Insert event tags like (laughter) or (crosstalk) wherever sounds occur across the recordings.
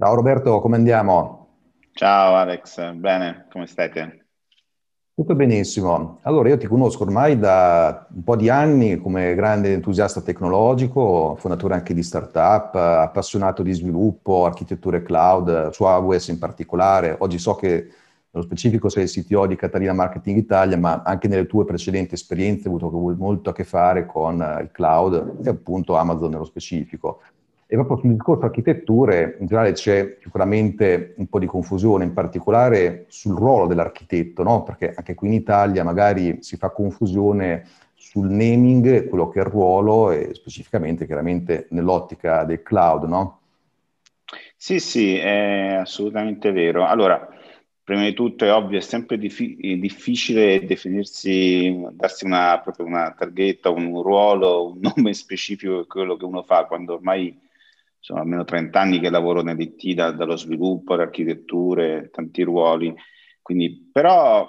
Ciao Roberto, come andiamo? Ciao Alex, bene, come state? Tutto benissimo. Allora, io ti conosco ormai da un po' di anni come grande entusiasta tecnologico, fondatore anche di startup, appassionato di sviluppo, architetture cloud, su AWS in particolare. Oggi so che nello specifico sei il CTO di Catalina Marketing Italia, ma anche nelle tue precedenti esperienze hai avuto molto a che fare con il cloud e appunto Amazon nello specifico. E proprio sul discorso architetture, in generale c'è sicuramente un po' di confusione, in particolare sul ruolo dell'architetto, no? perché anche qui in Italia magari si fa confusione sul naming, quello che è il ruolo, e specificamente chiaramente nell'ottica del cloud, no? Sì, sì, è assolutamente vero. Allora, prima di tutto è ovvio, è sempre diffi- difficile definirsi, darsi una, proprio una targhetta, un ruolo, un nome (laughs) specifico di quello che uno fa, quando ormai sono almeno 30 anni che lavoro nell'IT, da, dallo sviluppo, alle architetture, tanti ruoli. Quindi, però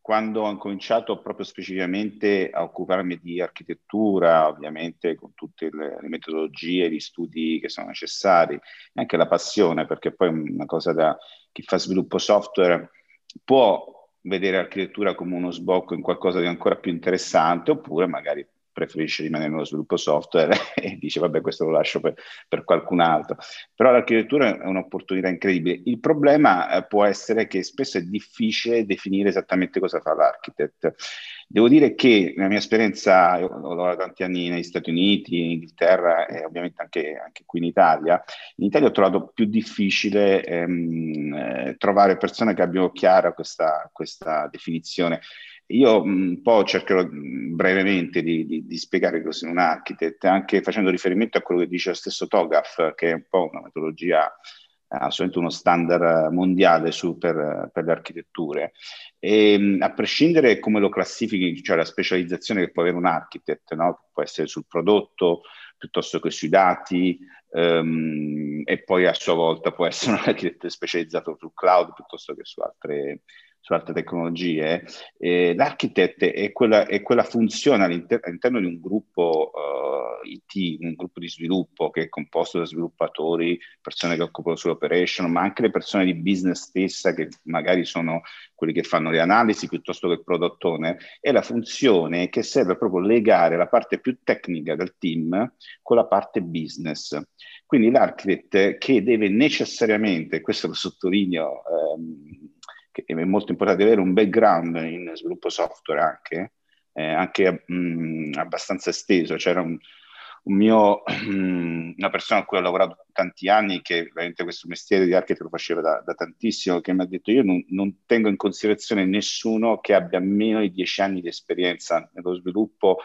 quando ho cominciato proprio specificamente a occuparmi di architettura, ovviamente con tutte le, le metodologie, gli studi che sono necessari, e anche la passione, perché poi una cosa da chi fa sviluppo software può vedere l'architettura come uno sbocco in qualcosa di ancora più interessante, oppure magari preferisce rimanere nello sviluppo software (laughs) e dice vabbè questo lo lascio per, per qualcun altro. Però l'architettura è un'opportunità incredibile. Il problema eh, può essere che spesso è difficile definire esattamente cosa fa l'architect. Devo dire che nella mia esperienza, ho lavorato tanti anni negli Stati Uniti, in Inghilterra e ovviamente anche, anche qui in Italia, in Italia ho trovato più difficile ehm, eh, trovare persone che abbiano chiara questa, questa definizione. Io un po' cercherò brevemente di, di, di spiegare cos'è un architect, anche facendo riferimento a quello che dice lo stesso Togaf, che è un po' una metodologia assolutamente uno standard mondiale su, per, per, le architetture. E, a prescindere come lo classifichi, cioè la specializzazione che può avere un architect, no? può essere sul prodotto piuttosto che sui dati, um, e poi a sua volta può essere un architetto specializzato sul cloud piuttosto che su altre su altre tecnologie, eh, l'architect è quella, è quella funzione all'inter- all'interno di un gruppo uh, IT, un gruppo di sviluppo che è composto da sviluppatori, persone che occupano sull'operation, ma anche le persone di business stessa che magari sono quelli che fanno le analisi piuttosto che il prodottone, è la funzione che serve proprio a legare la parte più tecnica del team con la parte business. Quindi l'architect che deve necessariamente, questo lo sottolineo, ehm, che è molto importante avere un background in sviluppo software anche, eh, anche mh, mm, abbastanza esteso. C'era un, un mio, una persona con cui ho lavorato tanti anni, che veramente questo mestiere di architect lo faceva da, da tantissimo, che mi ha detto io non, non, tengo in considerazione nessuno che abbia meno di dieci anni di esperienza nello sviluppo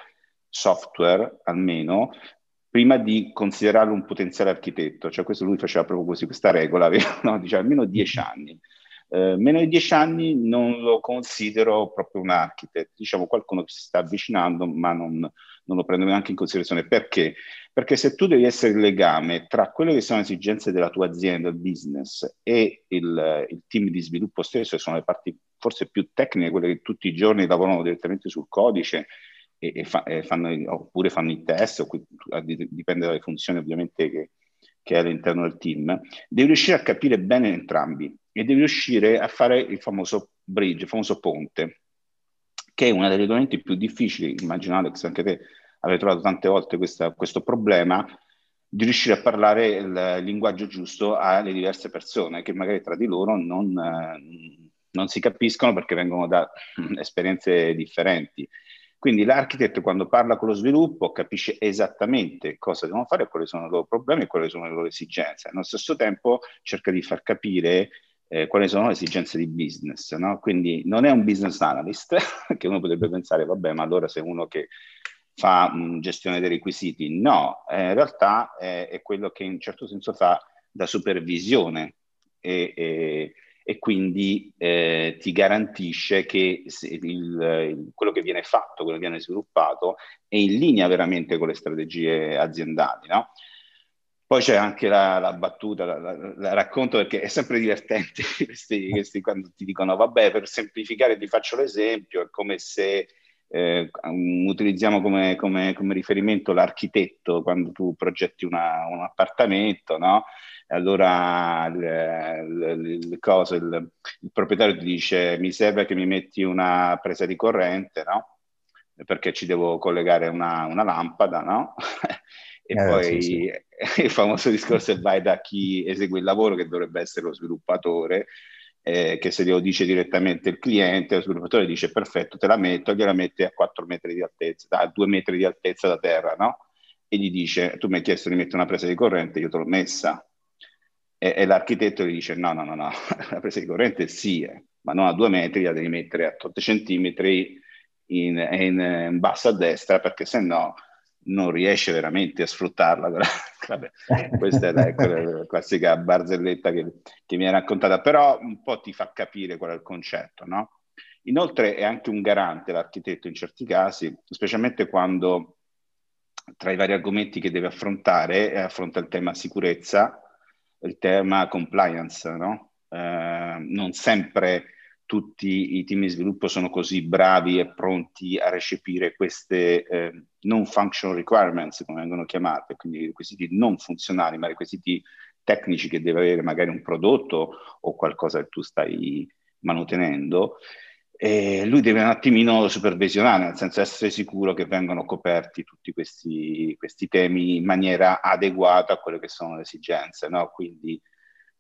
software, almeno, prima di considerarlo un potenziale architetto. Cioè questo lui faceva proprio così, questa regola, (laughs) no? diceva almeno dieci anni. Eh, meno di dieci anni non lo considero proprio un architect, diciamo qualcuno che si sta avvicinando, ma non, non lo prendo neanche in considerazione. Perché? Perché se tu devi essere il legame tra quelle che sono le esigenze della tua azienda, il business, e il, il team di sviluppo stesso, che sono le parti forse più tecniche, quelle che tutti i giorni lavorano direttamente sul codice, e, e, fa, e fanno, oppure fanno i test, dipende dalle funzioni ovviamente che, che è all'interno del team, devi riuscire a capire bene entrambi e devi riuscire a fare il famoso bridge, il famoso ponte, che è uno degli elementi più difficili, immagino Alex, anche te avete trovato tante volte questa, questo problema, di riuscire a parlare il linguaggio giusto alle diverse persone che magari tra di loro non, eh, non si capiscono perché vengono da (laughs) esperienze differenti. Quindi l'architect quando parla con lo sviluppo capisce esattamente cosa devono fare, quali sono i loro problemi e quali sono le loro esigenze. Allo stesso tempo cerca di far capire eh, quali sono le esigenze di business. No? Quindi non è un business analyst, (laughs) che uno potrebbe pensare, vabbè, ma allora sei uno che fa mh, gestione dei requisiti. No, eh, in realtà è, è, quello che in un certo senso fa da supervisione e, e, e quindi eh, ti garantisce che il, quello che viene fatto, quello che viene sviluppato è in linea veramente con le strategie aziendali. No? Poi c'è anche la, la battuta, la, la, la, racconto perché è sempre divertente (laughs) questi, questi, quando ti dicono vabbè per semplificare ti faccio l'esempio, è come se eh, utilizziamo come, come, come, riferimento l'architetto quando tu progetti una, un appartamento, no? Allora il, il, il, cosa, il, proprietario ti dice mi serve che mi metti una presa di corrente, no? Perché ci devo collegare una, una lampada, no? (laughs) e eh, poi sì, sì. (laughs) il famoso discorso è vai da chi esegue il lavoro, che dovrebbe essere lo sviluppatore, eh, che se glielo dice direttamente il cliente, lo sviluppatore dice perfetto, te la metto, gliela mette a 4 metri di altezza, a 2 metri di altezza da terra, no? E gli dice, tu mi hai chiesto di mettere una presa di corrente, io te l'ho messa. E, e l'architetto gli dice, no, no, no, no, (laughs) la presa di corrente sì, eh, ma non a 2 metri, la devi mettere a 8 centimetri in, in, in basso a destra, perché se no non riesce veramente a sfruttarla. (laughs) Vabbè, questa è la, la, classica barzelletta che, che, mi hai raccontata, però un po' ti fa capire qual è il concetto, no? Inoltre è anche un garante l'architetto in certi casi, specialmente quando tra i vari argomenti che deve affrontare affronta il tema sicurezza, il tema compliance, no? Eh, non sempre tutti i team di sviluppo sono così bravi e pronti a recepire queste eh, non functional requirements, come vengono chiamate, quindi requisiti non funzionali, ma requisiti tecnici che deve avere magari un prodotto o qualcosa che tu stai manutenendo. E lui deve un attimino supervisionare, nel senso essere sicuro che vengano coperti tutti questi, questi temi in maniera adeguata a quelle che sono le esigenze. No? Quindi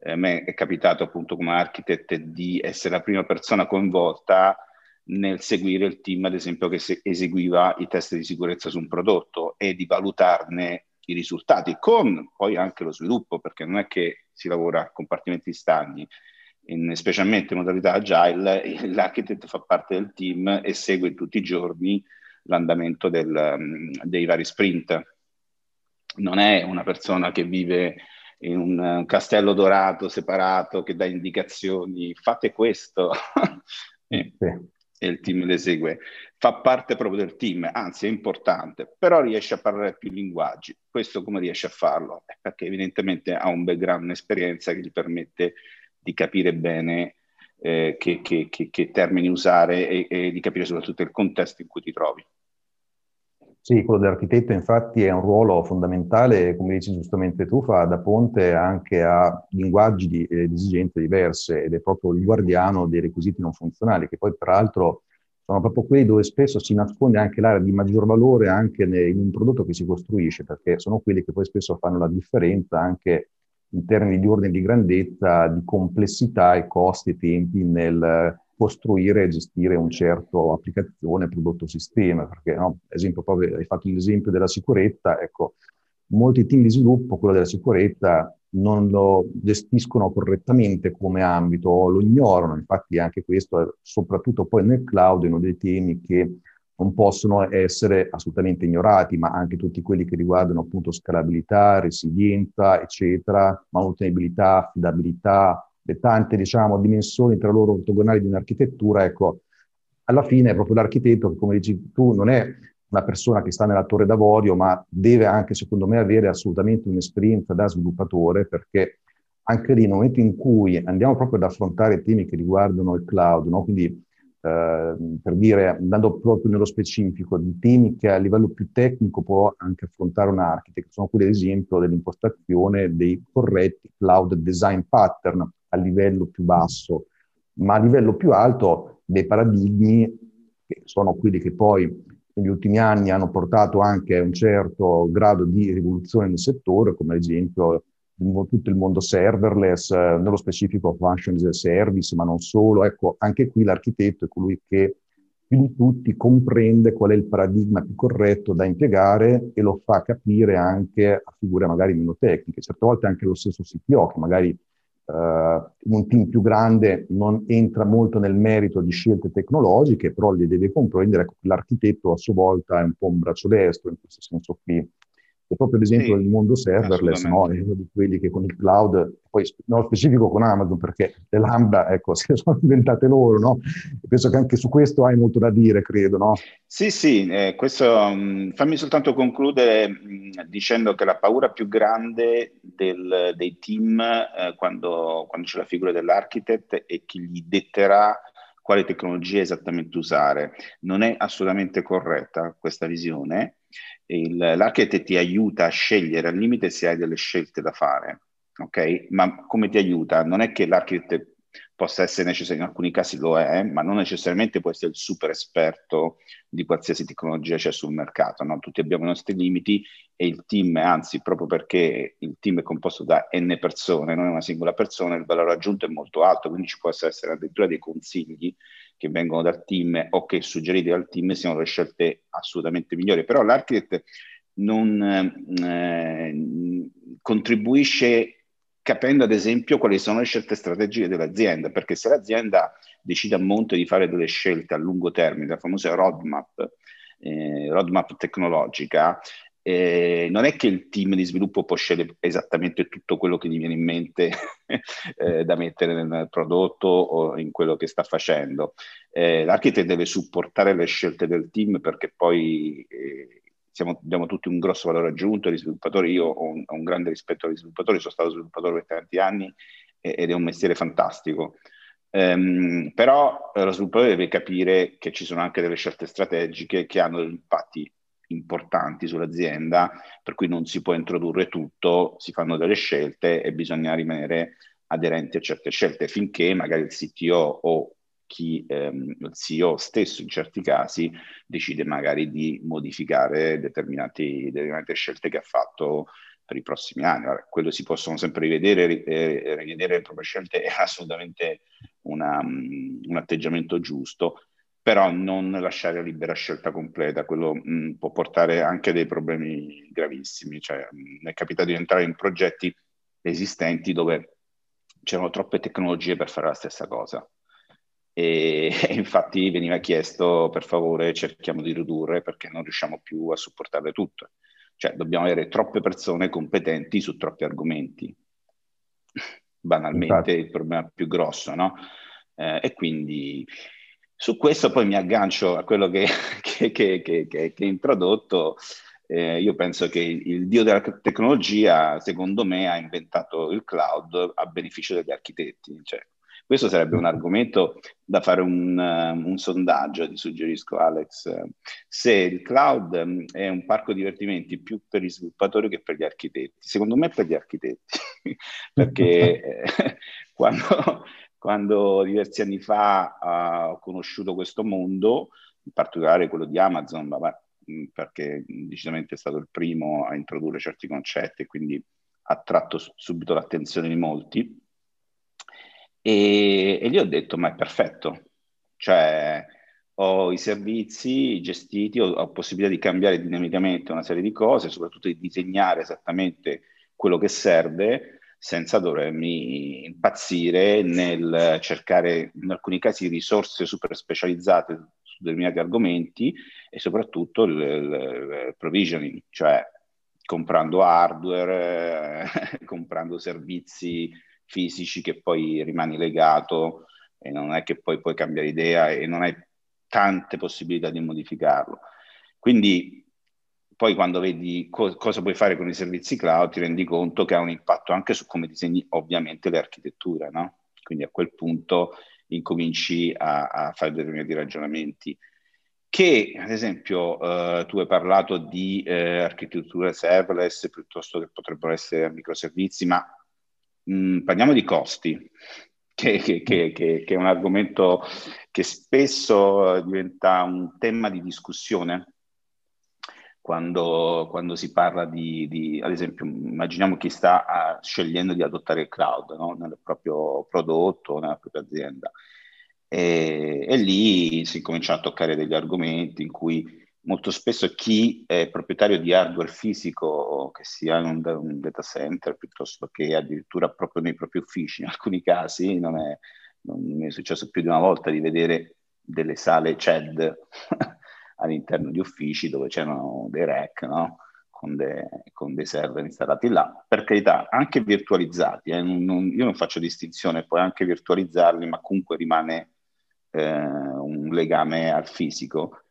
a me è capitato appunto come architect di essere la prima persona coinvolta nel seguire il team, ad esempio, che eseguiva i test di sicurezza su un prodotto e di valutarne i risultati, con poi anche lo sviluppo, perché non è che si lavora a compartimenti stagni, in, specialmente in modalità agile, l'architect fa parte del team e segue tutti i giorni l'andamento del, dei vari sprint. Non è una persona che vive in un castello dorato separato che dà indicazioni, fate questo, (laughs) e, sì. e, il team le esegue. Fa parte proprio del team, anzi è importante, però riesce a parlare più linguaggi. Questo come riesce a farlo? Perché evidentemente ha un background, un'esperienza che gli permette di capire bene eh, che, che, che, che, termini usare e, e di capire soprattutto il contesto in cui ti trovi. Sì, quello dell'architetto infatti è un ruolo fondamentale, come dici giustamente tu, fa da ponte anche a linguaggi di, eh, di esigenze diverse ed è proprio il guardiano dei requisiti non funzionali, che poi peraltro sono proprio quelli dove spesso si nasconde anche l'area di maggior valore anche in un prodotto che si costruisce, perché sono quelli che poi spesso fanno la differenza anche in termini di ordine di grandezza, di complessità e costi e tempi nel costruire e gestire un certo applicazione, prodotto, sistema, perché, no, esempio, proprio hai fatto l'esempio della sicurezza, ecco, molti team di sviluppo, quello della sicurezza, non lo gestiscono correttamente come ambito o lo ignorano, infatti anche questo, soprattutto poi nel cloud, è uno dei temi che non possono essere assolutamente ignorati, ma anche tutti quelli che riguardano appunto scalabilità, resilienza, eccetera, manutenibilità, affidabilità, le tante diciamo, dimensioni tra loro ortogonali di un'architettura, ecco, alla fine è proprio l'architetto che, come dici tu, non è una persona che sta nella torre d'avorio, ma deve anche, secondo me, avere assolutamente un'esperienza da sviluppatore, perché anche lì, nel momento in cui andiamo proprio ad affrontare temi che riguardano il cloud, no? quindi per dire, andando proprio nello specifico, di temi che a livello più tecnico può anche affrontare un architect, sono quelli ad esempio dell'impostazione dei corretti cloud design pattern, a livello più basso, ma a livello più alto dei paradigmi che sono quelli che poi negli ultimi anni hanno portato anche a un certo grado di rivoluzione nel settore, come ad esempio tutto il mondo serverless, nello specifico function as a service, ma non solo. Ecco, anche qui l'architetto è colui che più di tutti comprende qual è il paradigma più corretto da impiegare e lo fa capire anche a figure magari meno tecniche. Certe volte anche lo stesso CTO, che magari Uh, un team più grande non entra molto nel merito di scelte tecnologiche, però le deve comprendere che l'architetto a sua volta è un po' un braccio destro in questo senso qui. E proprio ad esempio sì, il mondo serverless no? è uno di quelli che con il cloud, poi nello specifico con Amazon, perché le Lambda ecco, (laughs) si sono inventate loro, no? Penso che anche su questo hai molto da dire, credo, no? Sì, sì, eh, questo, mh, mm, fammi soltanto concludere mh, dicendo che la paura più grande del, dei team eh, quando, quando c'è la figura dell'architect è chi gli detterà quale tecnologia esattamente usare. Non è assolutamente corretta questa visione. Il, l'architect ti aiuta a scegliere al limite se hai delle scelte da fare. ok? Ma come ti aiuta? Non è che l'architect possa essere necessario, in alcuni casi lo è, ma non necessariamente può essere il super esperto di qualsiasi tecnologia c'è sul mercato. No? Tutti abbiamo i nostri limiti e il team, anzi, proprio perché il team è composto da n persone, non è una singola persona, il valore aggiunto è molto alto, quindi ci possono essere addirittura dei consigli che vengono dal team o che suggeriti dal team siano le scelte assolutamente migliori. Però l'architect non eh, contribuisce capendo ad esempio quali sono le scelte strategiche dell'azienda, perché se l'azienda decide a monte di fare delle scelte a lungo termine, la famosa roadmap, eh, roadmap tecnologica, eh, non è che il team di sviluppo può scegliere esattamente tutto quello che gli viene in mente (laughs) eh, da mettere nel prodotto o in quello che sta facendo. Eh, l'architect deve supportare le scelte del team perché poi eh, siamo, abbiamo tutti un grosso valore aggiunto, gli sviluppatori, io ho un, ho un grande rispetto agli sviluppatori, sono stato sviluppatore per tanti anni ed è un mestiere fantastico. Um, però eh, lo sviluppatore deve capire che ci sono anche delle scelte strategiche che hanno impatti importanti sull'azienda, per cui non si può introdurre tutto, si fanno delle scelte e bisogna rimanere aderenti a certe scelte finché magari il CTO o chi ehm, il CEO stesso in certi casi decide magari di modificare determinate scelte che ha fatto per i prossimi anni. Allora, quello si possono sempre rivedere, eh, rivedere le proprie scelte è assolutamente una, um, un atteggiamento giusto, però non lasciare libera scelta completa, quello mh, mm, può portare anche a dei problemi gravissimi. Cioè, mh, mm, è capitato di entrare in progetti esistenti dove c'erano troppe tecnologie per fare la stessa cosa e, (laughs) e, infatti veniva chiesto per favore cerchiamo di ridurre perché non riusciamo più a supportarle tutte. Cioè dobbiamo avere troppe persone competenti su troppi argomenti. (laughs) Banalmente infatti. il problema più grosso, no? Eh, e quindi su questo poi mi aggancio a quello (laughs) che, che, che, che hai introdotto. Eh, io penso che il, dio della tecnologia, secondo me, ha inventato il cloud a beneficio degli architetti. Cioè, questo sarebbe un argomento da fare un, uh, un, sondaggio, ti suggerisco Alex, se il cloud um, è un parco divertimenti più per gli sviluppatori che per gli architetti. Secondo me per gli architetti, (laughs) perché (laughs) eh, quando, quando, diversi anni fa uh, ho conosciuto questo mondo, in particolare quello di Amazon, ma, perché decisamente è stato il primo a introdurre certi concetti e quindi ha tratto subito l'attenzione di molti, e, e lì ho detto, ma è perfetto, cioè ho i servizi gestiti, ho, ho possibilità di cambiare dinamicamente una serie di cose, soprattutto di disegnare esattamente quello che serve senza dovermi impazzire nel cercare in alcuni casi risorse super specializzate su determinati argomenti e soprattutto il, il, il provisioning, cioè comprando hardware, eh, (laughs) comprando servizi fisici che poi rimani legato e non è che poi puoi cambiare idea e non hai tante possibilità di modificarlo. Quindi poi quando vedi co- cosa puoi fare con i servizi cloud ti rendi conto che ha un impatto anche su come disegni ovviamente le architetture, no? Quindi a quel punto incominci a, a fare determinati ragionamenti che ad esempio eh, tu hai parlato di eh, architetture serverless piuttosto che potrebbero essere microservizi, ma mh, mm, parliamo di costi, (laughs) che, che, che, che, è un argomento che spesso diventa un tema di discussione quando, quando si parla di, di, ad esempio, immaginiamo chi sta uh, scegliendo di adottare il cloud no? nel proprio prodotto, nella propria azienda. E, e lì si cominciano a toccare degli argomenti in cui molto spesso chi è proprietario di hardware fisico, che sia in un, un, data center piuttosto che addirittura proprio nei propri uffici, in alcuni casi non, è, non mi è successo più di una volta di vedere delle sale CED (laughs) all'interno di uffici dove c'erano dei rack, no? Con, de, con, dei server installati là, per carità, anche virtualizzati. Eh? Non, non, io non faccio distinzione, puoi anche virtualizzarli, ma comunque rimane eh, un legame al fisico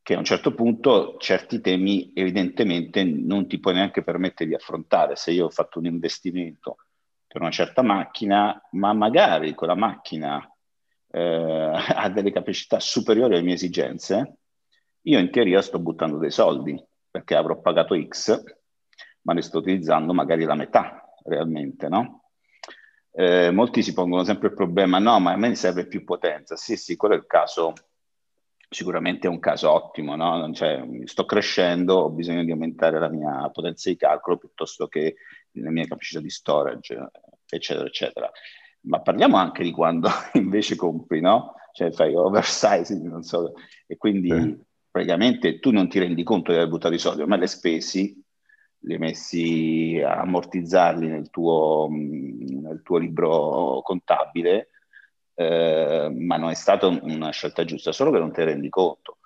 che a un certo punto certi temi evidentemente non ti puoi neanche permettere di affrontare. Se io ho fatto un investimento per una certa macchina, ma magari quella macchina eh, (laughs) ha delle capacità superiori alle mie esigenze, io in teoria sto buttando dei soldi perché avrò pagato X, ma ne sto utilizzando magari la metà realmente, no? Eh, molti si pongono sempre il problema, no, ma a me serve più potenza. Sì, sì, quello è il caso, sicuramente è un caso ottimo, no? Cioè, sto crescendo, ho bisogno di aumentare la mia potenza di calcolo piuttosto che la mia capacità di storage, eccetera, eccetera. Ma parliamo anche di quando (laughs) invece compri, no? Cioè fai oversizing, non so, e quindi eh. Praticamente tu non ti rendi conto di aver buttato i soldi, ma le spesi li hai messi a ammortizzarli nel tuo, nel tuo libro contabile, eh, ma non è stata una scelta giusta, solo che non te ne rendi conto.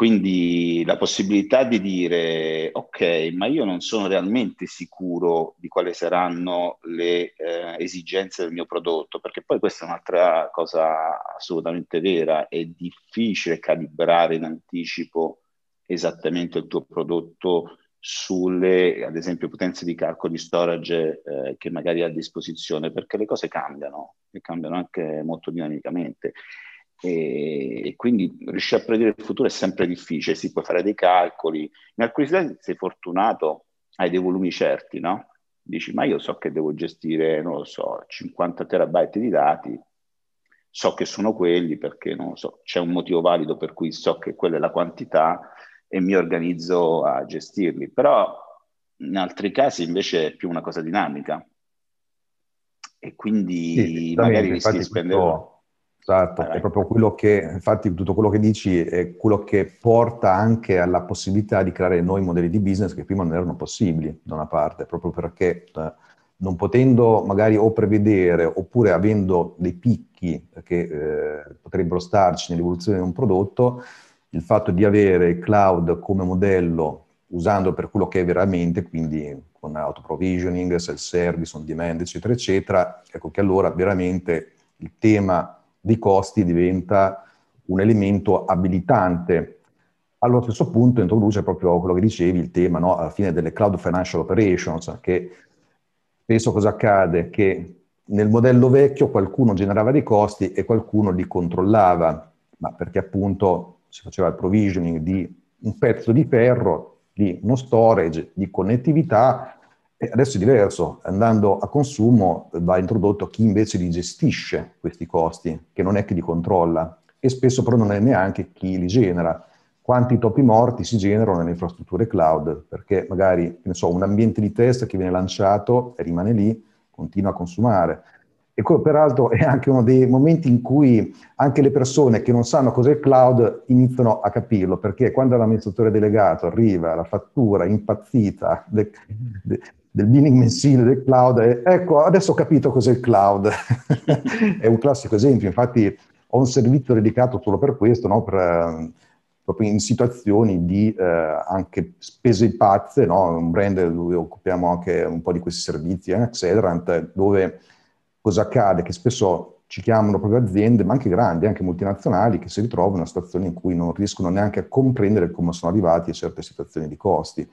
Quindi la possibilità di dire, ok, ma io non sono realmente sicuro di quali saranno le eh, esigenze del mio prodotto, perché poi questa è un'altra cosa assolutamente vera, è difficile calibrare in anticipo esattamente il tuo prodotto sulle, ad esempio, potenze di calcolo di storage eh, che magari ha a disposizione, perché le cose cambiano e cambiano anche molto dinamicamente. E, e, quindi riuscire a predire il futuro è sempre difficile, si può fare dei calcoli. In alcuni casi sei fortunato, hai dei volumi certi, no? Dici, ma io so che devo gestire, non lo so, 50 terabyte di dati, so che sono quelli perché, non lo so, c'è un motivo valido per cui so che quella è la quantità e mi organizzo a gestirli. Però in altri casi invece è più una cosa dinamica e quindi sì, magari rischi di spendere... Esatto, è proprio quello che, infatti tutto quello che dici è quello che porta anche alla possibilità di creare nuovi modelli di business che prima non erano possibili, da una parte, proprio perché eh, non potendo magari o prevedere oppure avendo dei picchi che eh, potrebbero starci nell'evoluzione di un prodotto, il fatto di avere il cloud come modello usando per quello che è veramente, quindi con auto-provisioning, self-service, on demand, eccetera, eccetera, ecco che allora veramente il tema dei costi diventa un elemento abilitante. Allo stesso punto introduce proprio quello che dicevi, il tema no, alla fine delle cloud financial operations, che penso cosa accade? Che nel modello vecchio qualcuno generava dei costi e qualcuno li controllava, ma perché appunto si faceva il provisioning di un pezzo di ferro, di uno storage, di connettività, e adesso è diverso, andando a consumo va introdotto chi invece li gestisce questi costi, che non è chi li controlla, e spesso però non è neanche chi li genera. Quanti topi morti si generano nelle infrastrutture cloud? Perché magari, so, un ambiente di test che viene lanciato e rimane lì, continua a consumare e quello peraltro è anche uno dei momenti in cui anche le persone che non sanno cos'è il cloud iniziano a capirlo, perché quando l'amministratore delegato arriva la fattura impazzita del, del billing mensile del cloud, ecco, adesso ho capito cos'è il cloud. (laughs) è un classico esempio, infatti ho un servizio dedicato solo per questo, no? per, proprio in situazioni di eh, anche spese pazze, no? un brand dove occupiamo anche un po' di questi servizi, eh? Accelerant, dove cosa accade? Che spesso ci chiamano proprio aziende, ma anche grandi, anche multinazionali, che si ritrovano in una situazione in cui non riescono neanche a comprendere come sono arrivati a certe situazioni di costi.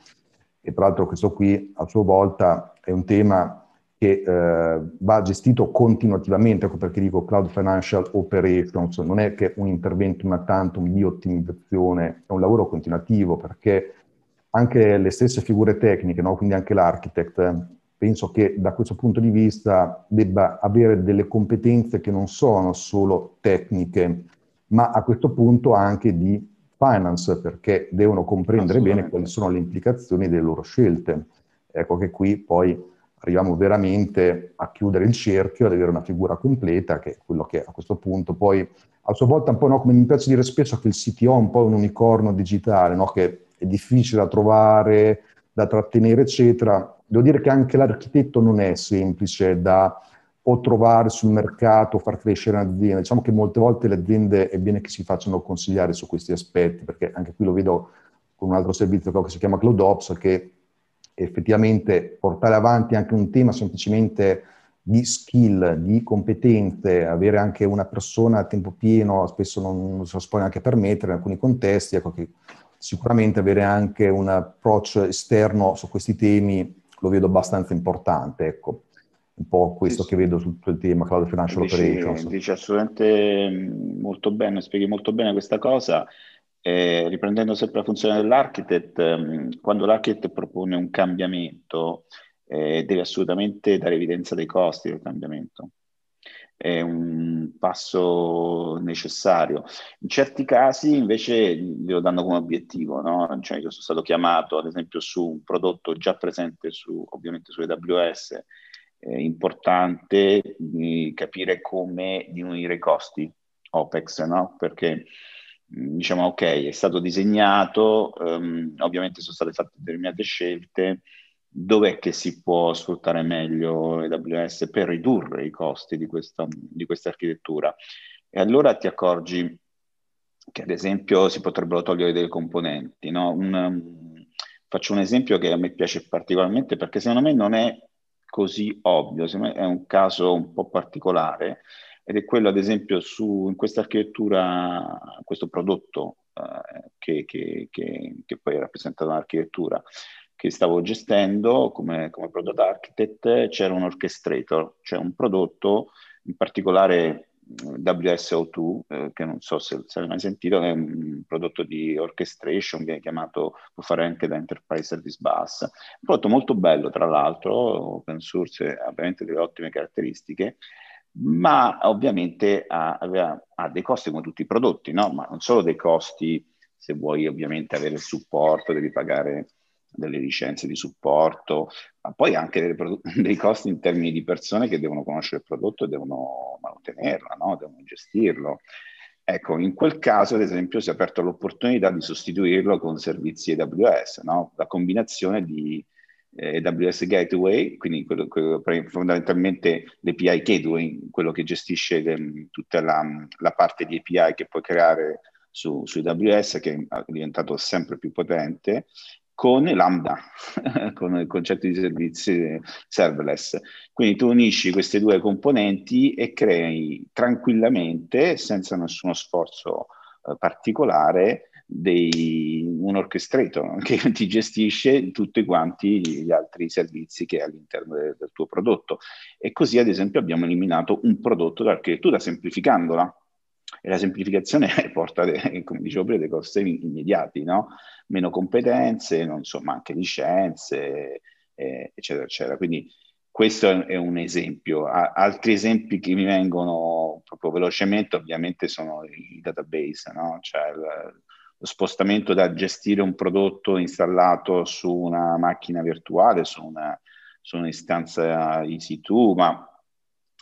E tra l'altro questo qui a sua volta è un tema che eh, va gestito continuativamente, ecco perché dico Cloud Financial Operations, non è che un intervento una tantum di ottimizzazione, è un lavoro continuativo perché anche le stesse figure tecniche, no? quindi anche l'architect, penso che da questo punto di vista debba avere delle competenze che non sono solo tecniche, ma a questo punto anche di finance, perché devono comprendere bene quali sono le implicazioni delle loro scelte. Ecco che qui poi arriviamo veramente a chiudere il cerchio, ad avere una figura completa, che è quello che a questo punto poi, a sua volta, un po' no, come mi piace dire spesso, che il CTO è un po' un unicorno digitale, no? che è difficile da trovare, da trattenere, eccetera, Devo dire che anche l'architetto non è semplice da o trovare sul mercato, far crescere un'azienda. Diciamo che molte volte le aziende è bene che si facciano consigliare su questi aspetti, perché anche qui lo vedo con un altro servizio che si chiama CloudOps, che effettivamente portare avanti anche un tema semplicemente di skill, di competenze, avere anche una persona a tempo pieno, spesso non, non si può neanche permettere in alcuni contesti, ecco che sicuramente avere anche un approccio esterno su questi temi lo vedo abbastanza importante, ecco. Un po' questo sì, che vedo su tutto il tema Cloud Financial dici, Operations. Dici assolutamente mm, molto bene, spieghi molto bene questa cosa. Eh, riprendendo sempre la funzione dell'architect, mm, quando l'architect propone un cambiamento, eh, deve assolutamente dare evidenza dei costi del cambiamento. È un passo necessario. In certi casi invece lo danno come obiettivo, no? cioè, io sono stato chiamato ad esempio su un prodotto già presente su, ovviamente su AWS, è importante capire come diminuire i costi OPEX, no? perché diciamo ok, è stato disegnato, um, ovviamente sono state fatte determinate scelte, dov'è che si può sfruttare meglio AWS per ridurre i costi di questa, di questa architettura? E allora ti accorgi che ad esempio si potrebbero togliere delle componenti. No? Un, faccio un esempio che a me piace particolarmente perché secondo me non è così ovvio, secondo me è un caso un po' particolare ed è quello ad esempio su, questa architettura, questo prodotto eh, che, che, che, che, poi rappresenta un'architettura che stavo gestendo come, come product architect, c'era un orchestrator, cioè un prodotto, in particolare WSO2, eh, che non so se, se avete mai sentito, è un prodotto di orchestration, viene chiamato, può fare anche da Enterprise Service Bus. Un prodotto molto bello, tra l'altro, open source, ha ovviamente delle ottime caratteristiche, ma ovviamente ha, aveva, ha, dei costi come tutti i prodotti, no? ma non solo dei costi, se vuoi ovviamente avere il supporto, devi pagare delle licenze di supporto, ma poi anche delle, (laughs) dei costi in termini di persone che devono conoscere il prodotto e devono mantenerlo, no? devono gestirlo. Ecco, in quel caso, ad esempio, si è aperta l'opportunità di sostituirlo con servizi AWS, no? la combinazione di eh, AWS Gateway, quindi quello, quello, fondamentalmente l'API Gateway, quello che gestisce le, tutta la, la, parte di API che puoi creare su, su AWS, che è diventato sempre più potente, con Lambda, (laughs) con il concetto di servizi serverless. Quindi tu unisci queste due componenti e crei tranquillamente, senza nessuno sforzo eh, particolare, dei, un orchestrator (laughs) che ti gestisce tutti quanti gli altri servizi che hai all'interno del, del tuo prodotto. E così, ad esempio, abbiamo eliminato un prodotto dall'architettura semplificandola. E la semplificazione (laughs) porta, come dicevo prima, dei costi immediati, no? Meno competenze, non so, ma anche licenze, eh, eccetera, eccetera. Quindi questo è un esempio. altri esempi che mi vengono proprio velocemente, ovviamente, sono i database, no? Cioè il, lo spostamento da gestire un prodotto installato su una macchina virtuale, su, una, su un'istanza EC2, ma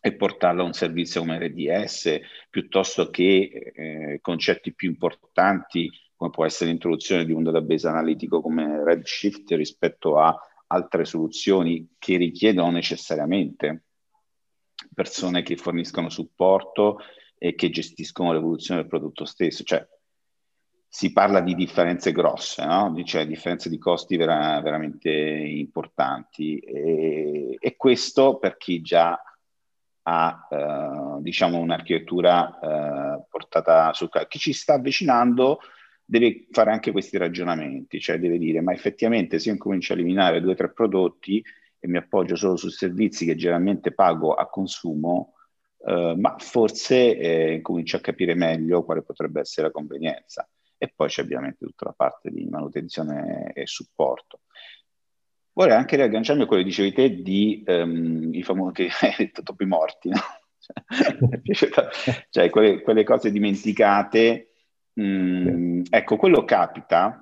e portarlo a un servizio come RDS, piuttosto che eh, concetti più importanti come può essere l'introduzione di un database analitico come Redshift rispetto a altre soluzioni che richiedono necessariamente persone che forniscono supporto e che gestiscono l'evoluzione del prodotto stesso. Cioè, si parla di differenze grosse, no? cioè differenze di costi vera- veramente importanti e, e, questo per chi già ha eh, diciamo un'architettura eh, portata sul chi ci sta avvicinando deve fare anche questi ragionamenti, cioè deve dire ma effettivamente se io incomincio a eliminare due o tre prodotti e mi appoggio solo su servizi che generalmente pago a consumo, eh, ma forse eh, comincio a capire meglio quale potrebbe essere la convenienza e poi c'è ovviamente tutta la parte di manutenzione e supporto. Vorrei anche riagganciarmi a quello che dicevi te di um, i famosi che (laughs) hai detto topi morti, no? (laughs) cioè, cioè quelle, quelle, cose dimenticate. Mm, ecco, quello capita.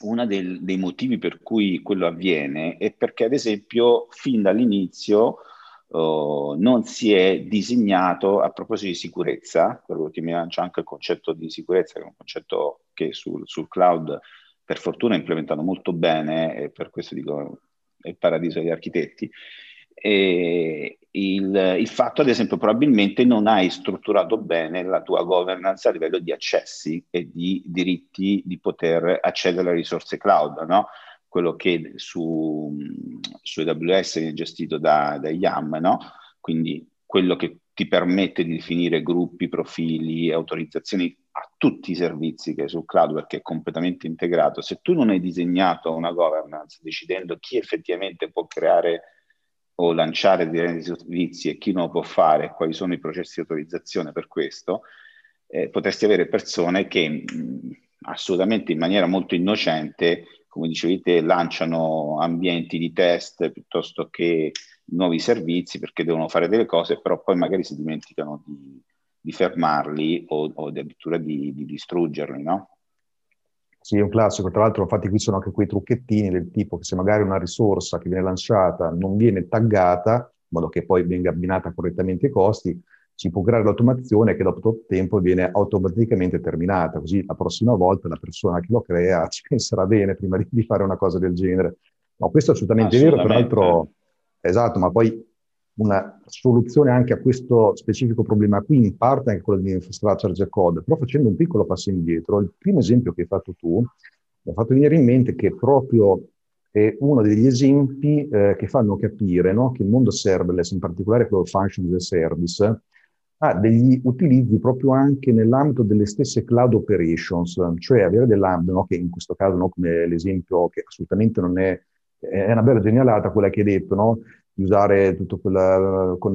Uno dei motivi per cui quello avviene è perché, ad esempio, fin dall'inizio uh, non si è disegnato a proposito di sicurezza, quello che mi lancia anche il concetto di sicurezza, che è un concetto che sul, sul cloud per fortuna implementato molto bene e per questo dico è il paradiso degli architetti. E il, il, fatto, ad esempio, probabilmente non hai strutturato bene la tua governance a livello di accessi e di diritti di poter accedere alle risorse cloud, no? quello che su, su AWS viene gestito da, da YAM, no? quindi quello che ti permette di definire gruppi, profili, autorizzazioni tutti i servizi che sul cloud perché è completamente integrato. Se tu non hai disegnato una governance decidendo chi effettivamente può creare o lanciare dei servizi e chi non lo può fare, quali sono i processi di autorizzazione per questo, eh, potresti avere persone che mh, assolutamente in maniera molto innocente come dicevi te, lanciano ambienti di test piuttosto che nuovi servizi perché devono fare delle cose, però poi magari si dimenticano di, di fermarli o, o addirittura di, di distruggerli, no? Sì, è un classico. Tra l'altro, infatti, qui sono anche quei trucchettini del tipo che se magari una risorsa che viene lanciata non viene taggata, in modo che poi venga abbinata correttamente ai costi, si può creare l'automazione che dopo tot tempo viene automaticamente terminata, così la prossima volta la persona che lo crea (laughs) ci penserà bene prima di, di fare una cosa del genere. No, questo è assolutamente, assolutamente. vero, peraltro, esatto, ma poi una soluzione anche a questo specifico problema qui, in parte anche quello di infrastructure as code, però facendo un piccolo passo indietro, il primo esempio che hai fatto tu mi ha fatto venire in mente che proprio è uno degli esempi eh, che fanno capire no, che il mondo serverless, in particolare quello function as a service, ha degli utilizzi proprio anche nell'ambito delle stesse cloud operations, cioè avere dell'ambito, no, che in questo caso, no, come l'esempio che assolutamente non è, è una bella genialata quella che hai detto, no? Di usare tutto quella con,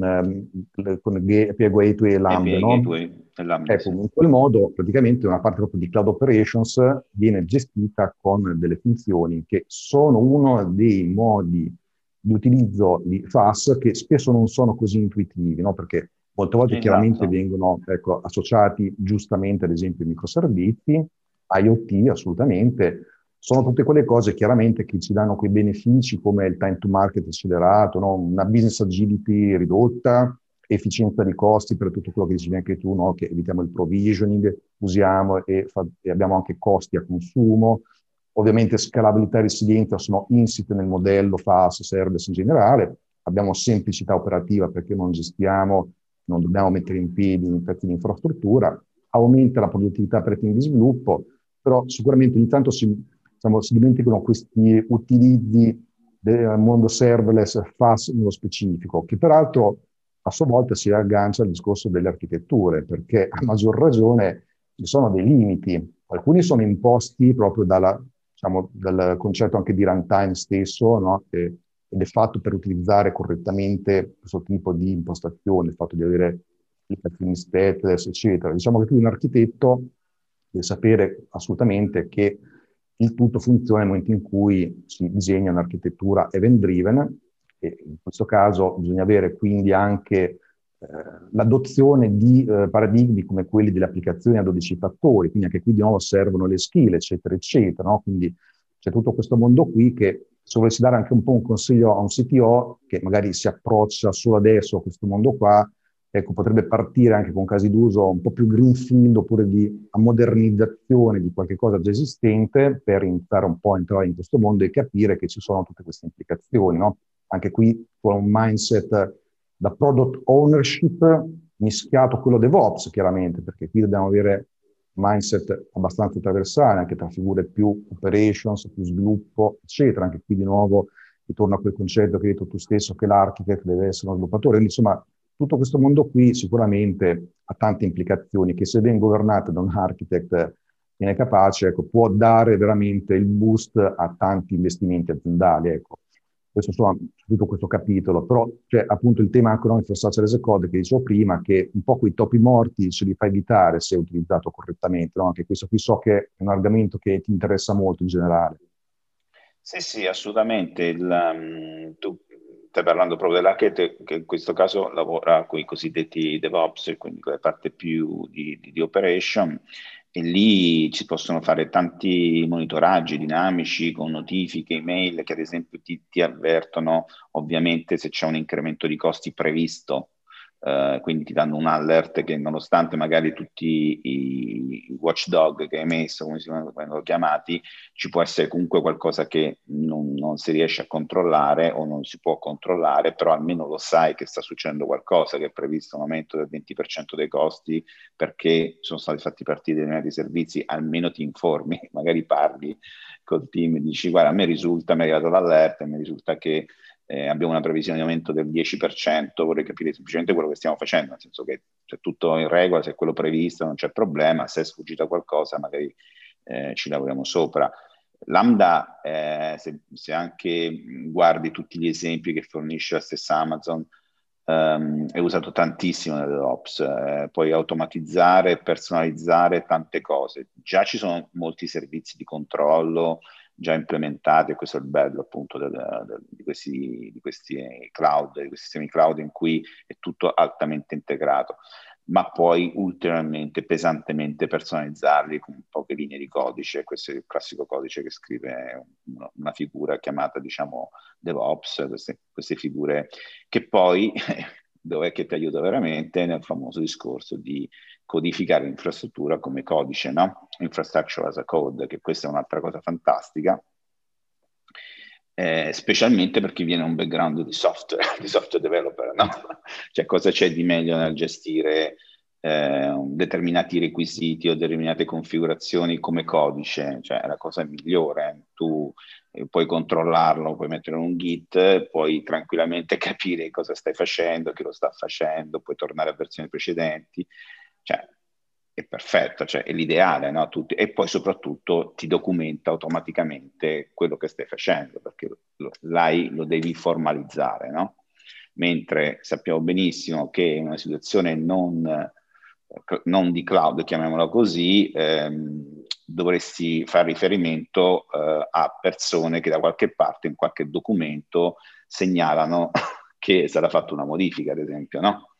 con API Gateway e Lambda, no? Gateway e Lambda, ecco, sì. in quel modo praticamente una parte proprio di cloud operations viene gestita con delle funzioni che sono uno dei modi di utilizzo di FAS che spesso non sono così intuitivi, no? perché Molte volte esatto. chiaramente vengono ecco, associati giustamente ad esempio ai microservizi, IoT assolutamente, sono tutte quelle cose chiaramente che ci danno quei benefici come il time to market accelerato, no? una business agility ridotta, efficienza di costi per tutto quello che dicevi anche tu, no? che evitiamo il provisioning, usiamo e, fa- e, abbiamo anche costi a consumo. Ovviamente scalabilità e resilienza sono insite nel modello FAS, service in generale. Abbiamo semplicità operativa perché non gestiamo non dobbiamo mettere in piedi in pezzi di infrastruttura, aumenta la produttività per i team di sviluppo, però sicuramente ogni tanto si, diciamo, si dimenticano questi utilizzi del mondo serverless fast nello specifico, che peraltro a sua volta si aggancia al discorso delle architetture, perché a maggior ragione ci sono dei limiti, alcuni sono imposti proprio dalla, diciamo, dal concetto anche di runtime stesso, no? che ed è fatto per utilizzare correttamente questo tipo di impostazione, il fatto di avere applicazioni stateless, eccetera. Diciamo che qui un architetto deve sapere assolutamente che il tutto funziona nel momento in cui si disegna un'architettura event-driven e in questo caso bisogna avere quindi anche eh, l'adozione di eh, paradigmi come quelli delle applicazioni a 12 fattori, quindi anche qui di nuovo servono le skill, eccetera, eccetera. No? Quindi c'è tutto questo mondo qui che se volessi dare anche un po' un consiglio a un CTO che magari si approccia solo adesso a questo mondo qua, ecco, potrebbe partire anche con casi d'uso un po' più greenfield oppure di modernizzazione di qualche cosa già esistente per iniziare un po' a entrare in questo mondo e capire che ci sono tutte queste implicazioni. No? Anche qui con un mindset da product ownership mischiato a quello DevOps, chiaramente, perché qui dobbiamo avere mindset abbastanza trasversale, anche tra figure più operations, più sviluppo, eccetera. Anche qui di nuovo ritorno a quel concetto che hai detto tu stesso, che l'architect deve essere uno sviluppatore. Insomma, tutto questo mondo qui sicuramente ha tante implicazioni che se ben governate da un architect viene capace, ecco, può dare veramente il boost a tanti investimenti aziendali. Ecco questo insomma, tutto questo capitolo, però c'è appunto il tema anche economico social as code che dicevo prima, che un po' quei topi morti se li fa evitare se utilizzato correttamente, no? anche questo qui so che è un argomento che ti interessa molto in generale. Sì, sì, assolutamente. Il, um, tu stai parlando proprio dell'architect che in questo caso lavora con i cosiddetti DevOps, quindi con la parte più di, di, di operation, e lì ci possono fare tanti monitoraggi dinamici con notifiche, email che ad esempio ti, ti avvertono ovviamente se c'è un incremento di costi previsto Uh, quindi ti danno un alert che nonostante magari tutti i, watchdog che hai messo, come si vengono chiamati, ci può essere comunque qualcosa che non, non, si riesce a controllare o non si può controllare, però almeno lo sai che sta succedendo qualcosa, che è previsto un aumento del 20% dei costi perché sono stati fatti partire determinati servizi, almeno ti informi, (laughs) magari parli col team e dici guarda a me risulta, mi è arrivato l'alert mi risulta che eh, abbiamo una previsione di aumento del 10%, vorrei capire semplicemente quello che stiamo facendo, nel senso che c'è tutto in regola, se è quello previsto non c'è problema, se è sfuggita qualcosa magari eh, ci lavoriamo sopra. Lambda, eh, se, se, anche guardi tutti gli esempi che fornisce la stessa Amazon, um, è usato tantissimo nell'Ops, eh, puoi automatizzare, personalizzare tante cose. Già ci sono molti servizi di controllo, già implementate, e questo è il bello appunto del, del, di, questi, di, questi, cloud, di questi sistemi cloud in cui è tutto altamente integrato, ma poi ulteriormente, pesantemente personalizzarli con poche linee di codice, questo è il classico codice che scrive una figura chiamata diciamo DevOps, queste, queste figure che poi (laughs) dov'è che ti aiuta veramente nel famoso discorso di codificare l'infrastruttura come codice, no? Infrastructure as a code, che questa è un'altra cosa fantastica, eh, specialmente per chi viene da un background di software, (laughs) di software developer, no? Cioè cosa c'è di meglio nel gestire eh, determinati requisiti o determinate configurazioni come codice, cioè è la cosa migliore. Tu eh, puoi controllarlo, puoi mettere un git, puoi tranquillamente (laughs) capire cosa stai facendo, chi lo sta facendo, puoi tornare a versioni precedenti, cioè è perfetto, cioè è l'ideale, no? Tutti, e poi soprattutto ti documenta automaticamente quello che stai facendo, perché lo, l'hai, lo devi formalizzare, no? Mentre sappiamo benissimo che in una situazione non non di cloud, chiamiamola così, ehm, dovresti fare riferimento eh, a persone che da qualche parte, in qualche documento, segnalano (laughs) che sarà fatta una modifica, ad esempio, no?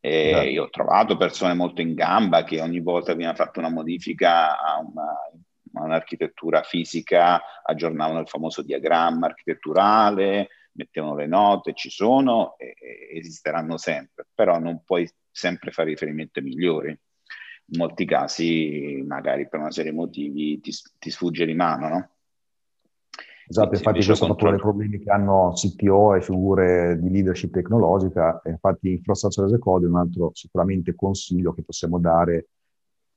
E esatto. Io ho trovato persone molto in gamba che ogni volta viene fatta una modifica a, una, a un'architettura fisica, aggiornavano il famoso diagramma architetturale, mettevano le note, ci sono e, e esisteranno sempre, però non puoi sempre fare riferimento ai migliori. In molti casi, magari per una serie di motivi, ti, ti sfugge di mano, no? Esatto, infatti questo è uno dei problemi che hanno CTO e figure di leadership tecnologica, infatti Infrastructure as a Code è un altro sicuramente consiglio che possiamo dare a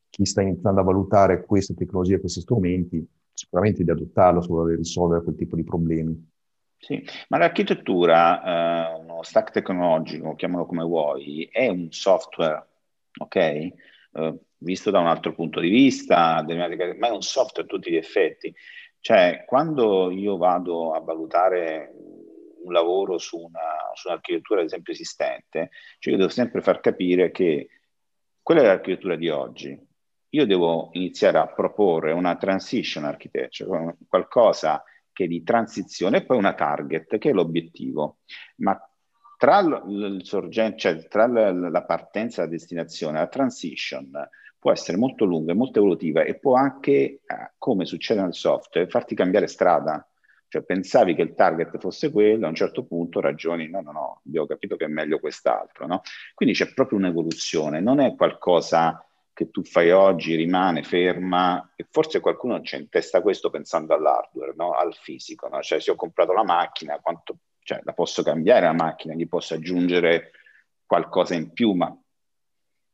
chi sta iniziando a valutare queste tecnologie, questi strumenti, sicuramente di adottarlo se vuole risolvere quel tipo di problemi. Sì, ma l'architettura, eh, uno stack tecnologico, chiamalo come vuoi, è un software, ok? Eh, visto da un altro punto di vista, ma è un software a tutti gli effetti. Cioè, quando io vado a valutare un lavoro su, una, su un'architettura, ad esempio, esistente, cioè io devo sempre far capire che quella è l'architettura di oggi. Io devo iniziare a proporre una transition architecture, qualcosa che è di transizione e poi una target, che è l'obiettivo. Ma tra, il sorgente, cioè tra la partenza e la destinazione, la transition può essere molto lunga e molto evolutiva e può anche, eh, come succede nel software, farti cambiare strada. Cioè pensavi che il target fosse quello, a un certo punto ragioni, no, no, no, abbiamo capito che è meglio quest'altro, no? Quindi c'è proprio un'evoluzione, non è qualcosa che tu fai oggi rimane ferma e forse qualcuno c'è in testa questo pensando all'hardware, no? al fisico, no? cioè se ho comprato la macchina, quanto, cioè, la posso cambiare la macchina, gli posso aggiungere qualcosa in più, ma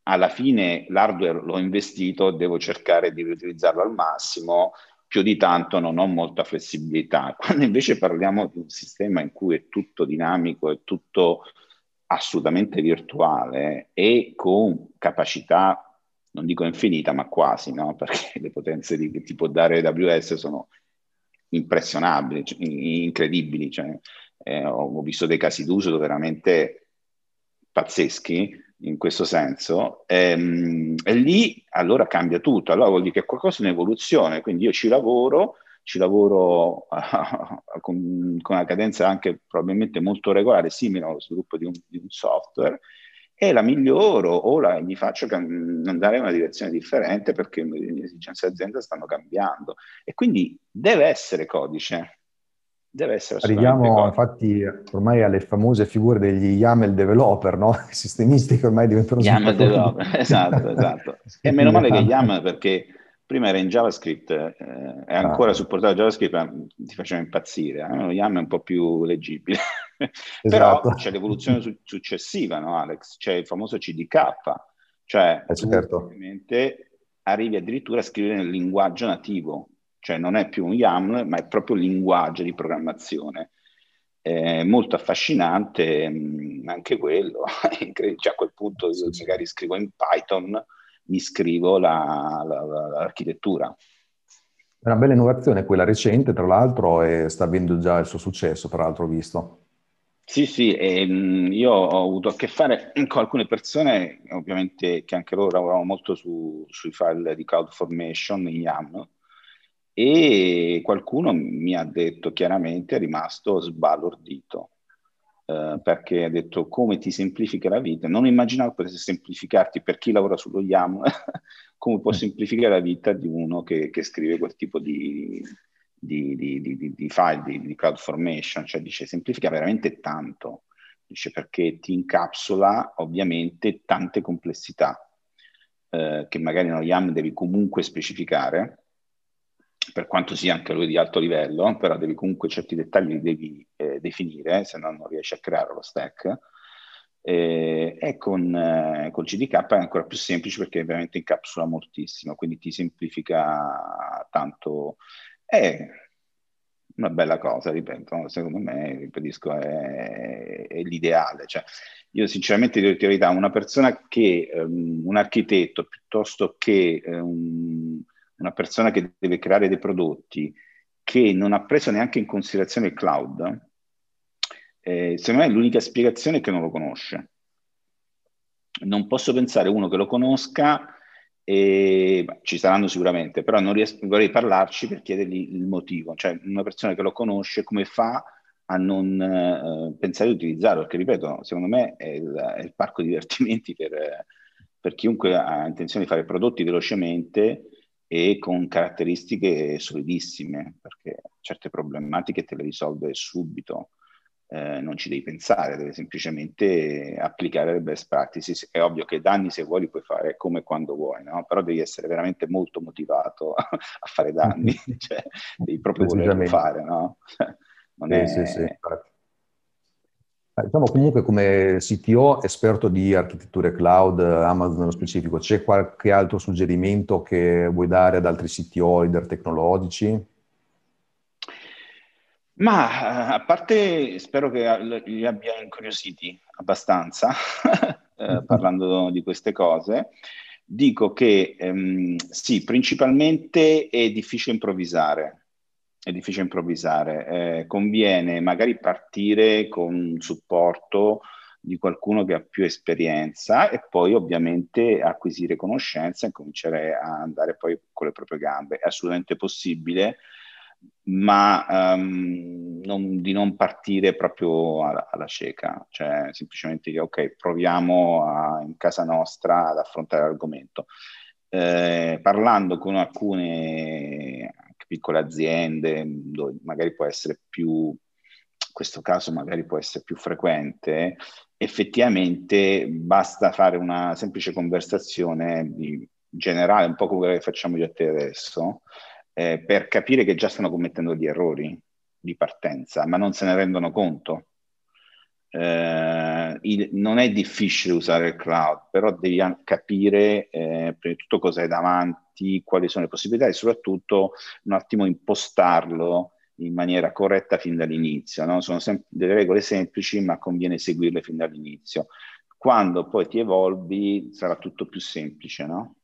alla fine l'hardware l'ho investito, devo cercare di riutilizzarlo al massimo, più di tanto non ho molta flessibilità. (laughs) Quando invece parliamo di un sistema in cui è tutto dinamico, è tutto assolutamente virtuale e con capacità non dico infinita, ma quasi, no? (laughs) perché le potenze di, che ti può dare AWS sono impressionabili, cioè, incredibili. Cioè, eh, ho visto dei casi d'uso veramente pazzeschi in questo senso, ehm, e lì allora cambia tutto, allora vuol dire che è qualcosa in evoluzione, quindi io ci lavoro, ci lavoro (laughs) con, con, una cadenza anche probabilmente molto regolare, simile allo sviluppo di un, di un software, e la miglioro o la, mi faccio andare in una direzione differente perché le esigenze dell'azienda stanno cambiando. E quindi deve essere codice. Deve essere Arriviamo infatti ormai alle famose figure degli YAML developer, no? (laughs) sistemisti che ormai diventano... YAML developer, (laughs) esatto, esatto. (laughs) e meno male che YAML perché prima era in JavaScript eh, e ancora ah. supportato JavaScript, ma ti faceva impazzire. Eh? YAML è un po' più leggibile. Esatto. Però c'è l'evoluzione su- successiva, no Alex? C'è il famoso CDK, cioè eh, certo. ovviamente arrivi addirittura a scrivere nel linguaggio nativo, cioè non è più un YAML, ma è proprio un linguaggio di programmazione. È molto affascinante mh, mm, anche quello, (laughs) cioè a quel punto io magari scrivo in Python, mi scrivo la, la, la, l'architettura. È una bella innovazione quella recente, tra l'altro, e sta avendo già il suo successo, tra l'altro, visto. Sì, sì, ehm, io ho avuto a che fare (clears throat) con alcune persone, ovviamente che anche loro lavoravano molto su, sui file di CloudFormation in YAM, e qualcuno mi ha detto chiaramente, è rimasto sbalordito, eh, perché ha detto come ti semplifica la vita. Non immaginavo potesse semplificarti per chi lavora sullo YAM, (laughs) come può mm. semplificare la vita di uno che, che scrive quel tipo di, di, di, di, file, di, di cloud formation, cioè dice semplifica veramente tanto, dice perché ti incapsula ovviamente tante complessità eh, che magari nello YAM devi comunque specificare, per quanto sia anche lui di alto livello, però devi comunque certi dettagli li devi eh, definire, se no non riesci a creare lo stack. Eh, e con, eh, col CDK è ancora più semplice perché veramente incapsula moltissimo, quindi ti semplifica tanto è una bella cosa, ripeto, secondo me, ripetisco, è, è l'ideale. Cioè, io sinceramente dire la verità, una persona che, um, un architetto piuttosto che um, una persona che deve creare dei prodotti che non ha preso neanche in considerazione il cloud, eh, secondo me l'unica spiegazione è che non lo conosce. Non posso pensare uno che lo conosca e, beh, ci saranno sicuramente, però non riesco, vorrei parlarci per chiedergli il motivo, cioè una persona che lo conosce come fa a non eh, pensare di utilizzarlo, perché ripeto, secondo me è il, è il parco (laughs) divertimenti per, per, chiunque ha intenzione di fare prodotti velocemente e con caratteristiche solidissime, perché certe problematiche te le risolve subito eh, non ci devi pensare, devi semplicemente applicare le best practices. È ovvio che danni se vuoi li puoi fare come quando vuoi, no? però devi essere veramente molto motivato (laughs) a fare danni, (laughs) cioè, devi proprio volerlo fare. No? (laughs) non è... sì, sì, eh, Diciamo comunque come CTO esperto di architetture cloud, Amazon nello specifico, c'è qualche altro suggerimento che vuoi dare ad altri CTO, leader tecnologici? Ma a parte spero che li abbia incuriositi abbastanza (laughs) eh, parlando di queste cose, dico che ehm, sì, principalmente è difficile improvvisare. È difficile improvvisare. Eh, conviene magari partire con un supporto di qualcuno che ha più esperienza e poi ovviamente acquisire conoscenza e cominciare a andare poi con le proprie gambe. È assolutamente possibile ma um, non, di non partire proprio alla, alla, cieca, cioè semplicemente ok, proviamo a, in casa nostra ad affrontare l'argomento. Eh, parlando con alcune piccole aziende, dove magari può essere più, in questo caso magari può essere più frequente, effettivamente basta fare una semplice conversazione generale, un po' come quella che facciamo io a te adesso, eh, per capire che già stanno commettendo gli errori di partenza, ma non se ne rendono conto. Eh, il, non è difficile usare il cloud, però devi capire eh, prima di tutto cosa hai davanti, quali sono le possibilità e soprattutto un attimo impostarlo in maniera corretta fin dall'inizio. No? Sono sem- delle regole semplici, ma conviene seguirle fin dall'inizio. Quando poi ti evolvi sarà tutto più semplice, no?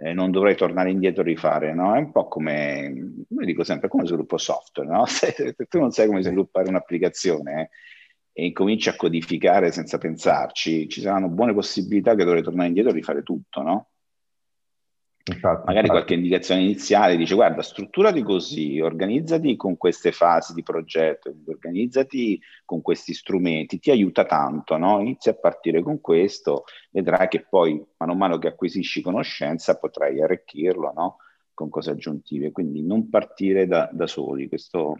eh, non dovrei tornare indietro e rifare, no? È un po' come, come dico sempre, come sviluppo software, no? (laughs) Se, se tu non sai come sviluppare un'applicazione eh, e incominci a codificare senza pensarci, ci saranno buone possibilità che dovrai tornare indietro e rifare tutto, no? Infatti, magari infatti. qualche indicazione iniziale dice guarda strutturati così, organizzati con queste fasi di progetto, organizzati con questi strumenti, ti aiuta tanto, no? Inizia a partire con questo, vedrai che poi mano a mano che acquisisci conoscenza potrai arricchirlo, no? Con cose aggiuntive, quindi non partire da, da soli, questo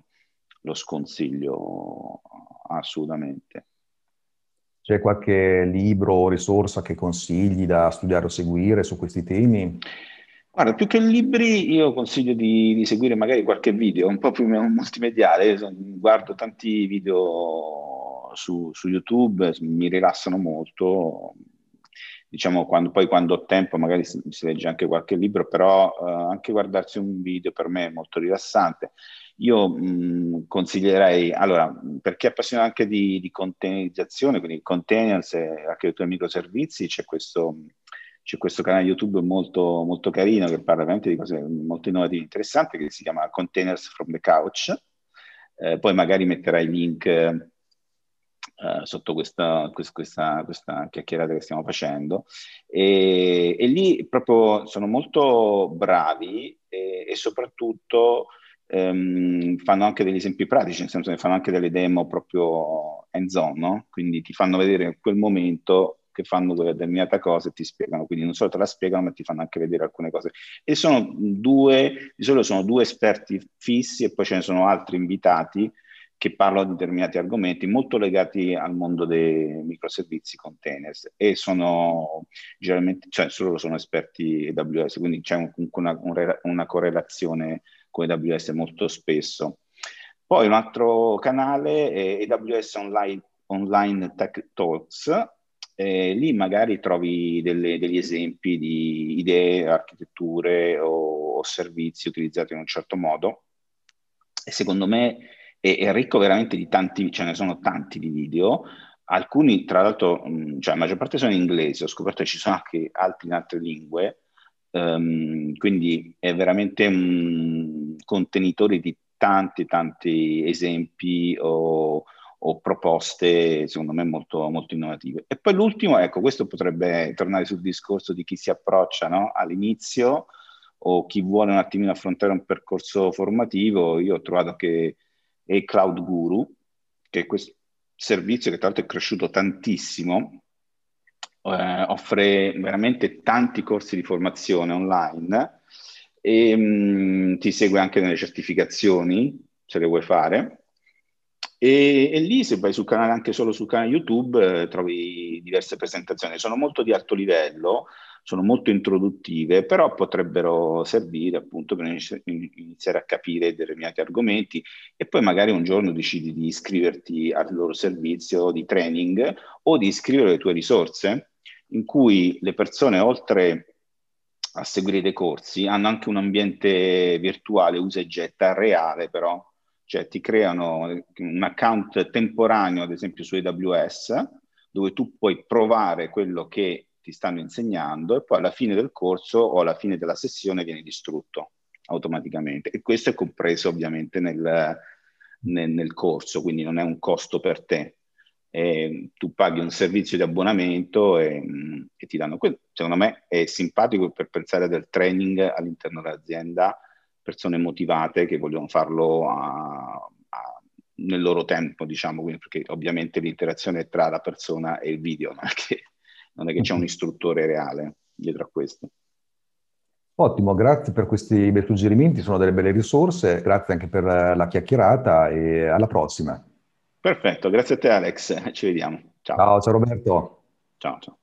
lo sconsiglio assolutamente. C'è qualche libro o risorsa che consigli da studiare o seguire su questi temi? Guarda, più che libri, io consiglio di, di, seguire magari qualche video un po' più multimediale. guardo tanti video su, su, YouTube, mi rilassano molto. Diciamo, quando, poi quando ho tempo magari si, si legge anche qualche libro, però eh, anche guardarsi un video per me è molto rilassante. Io mh, consiglierei, allora, per chi è appassionato anche di, di containerizzazione, quindi containers e architettura microservizi, c'è questo c'è questo canale YouTube molto, molto carino che parla veramente di cose molto innovative e interessanti che si chiama Containers from the Couch. Eh, poi magari metterai link eh, sotto questa, questa, questa, chiacchierata che stiamo facendo. E, e, lì proprio sono molto bravi e, e soprattutto ehm, fanno anche degli esempi pratici, nel senso che fanno anche delle demo proprio hands-on, no? quindi ti fanno vedere in quel momento che fanno quella determinata cosa e ti spiegano, quindi non solo te la spiegano ma ti fanno anche vedere alcune cose. E sono due, di solito sono due esperti fissi e poi ce ne sono altri invitati che parlano di determinati argomenti molto legati al mondo dei microservizi containers e sono generalmente, cioè solo sono esperti AWS, quindi c'è comunque una, una, correlazione con AWS molto spesso. Poi un altro canale è AWS Online, Online Tech Talks, eh, lì magari trovi delle, degli esempi di idee, architetture o, o, servizi utilizzati in un certo modo. E secondo me è, è, ricco veramente di tanti, ce ne sono tanti di video. Alcuni, tra l'altro, cioè la maggior parte sono in inglese, ho scoperto che ci sono anche altri in altre lingue, um, quindi è veramente un contenitore di tanti, tanti esempi o, o proposte, secondo me, molto, molto, innovative. E poi l'ultimo, ecco, questo potrebbe tornare sul discorso di chi si approccia no? all'inizio o chi vuole un attimino affrontare un percorso formativo. Io ho trovato che è Cloud Guru, che è questo servizio che tra l'altro è cresciuto tantissimo, eh, offre veramente tanti corsi di formazione online e mh, mm, ti segue anche nelle certificazioni, se le vuoi fare. E, e, lì, se vai sul canale, anche solo sul canale YouTube, eh, trovi diverse presentazioni. Sono molto di alto livello, sono molto introduttive, però potrebbero servire appunto per iniziare a capire determinati argomenti e poi magari un giorno decidi di iscriverti al loro servizio di training o di iscrivere le tue risorse, in cui le persone, oltre a seguire dei corsi, hanno anche un ambiente virtuale, usa e getta, reale però. Cioè ti creano un account temporaneo, ad esempio su AWS, dove tu puoi provare quello che ti stanno insegnando e poi alla fine del corso o alla fine della sessione viene distrutto automaticamente. E questo è compreso ovviamente nel, nel, nel corso, quindi non è un costo per te. E tu paghi un servizio di abbonamento e, e ti danno quello. Secondo me è simpatico per pensare del training all'interno dell'azienda persone motivate che vogliono farlo a, a, nel loro tempo, diciamo, quindi, perché ovviamente l'interazione è tra la persona e il video, (laughs) non che, non è che c'è un istruttore reale dietro a questo. Ottimo, grazie per questi bei suggerimenti, sono delle belle risorse, grazie anche per la chiacchierata e alla prossima. Perfetto, grazie a te Alex, ci vediamo. Ciao, ciao, ciao Roberto. Ciao, ciao.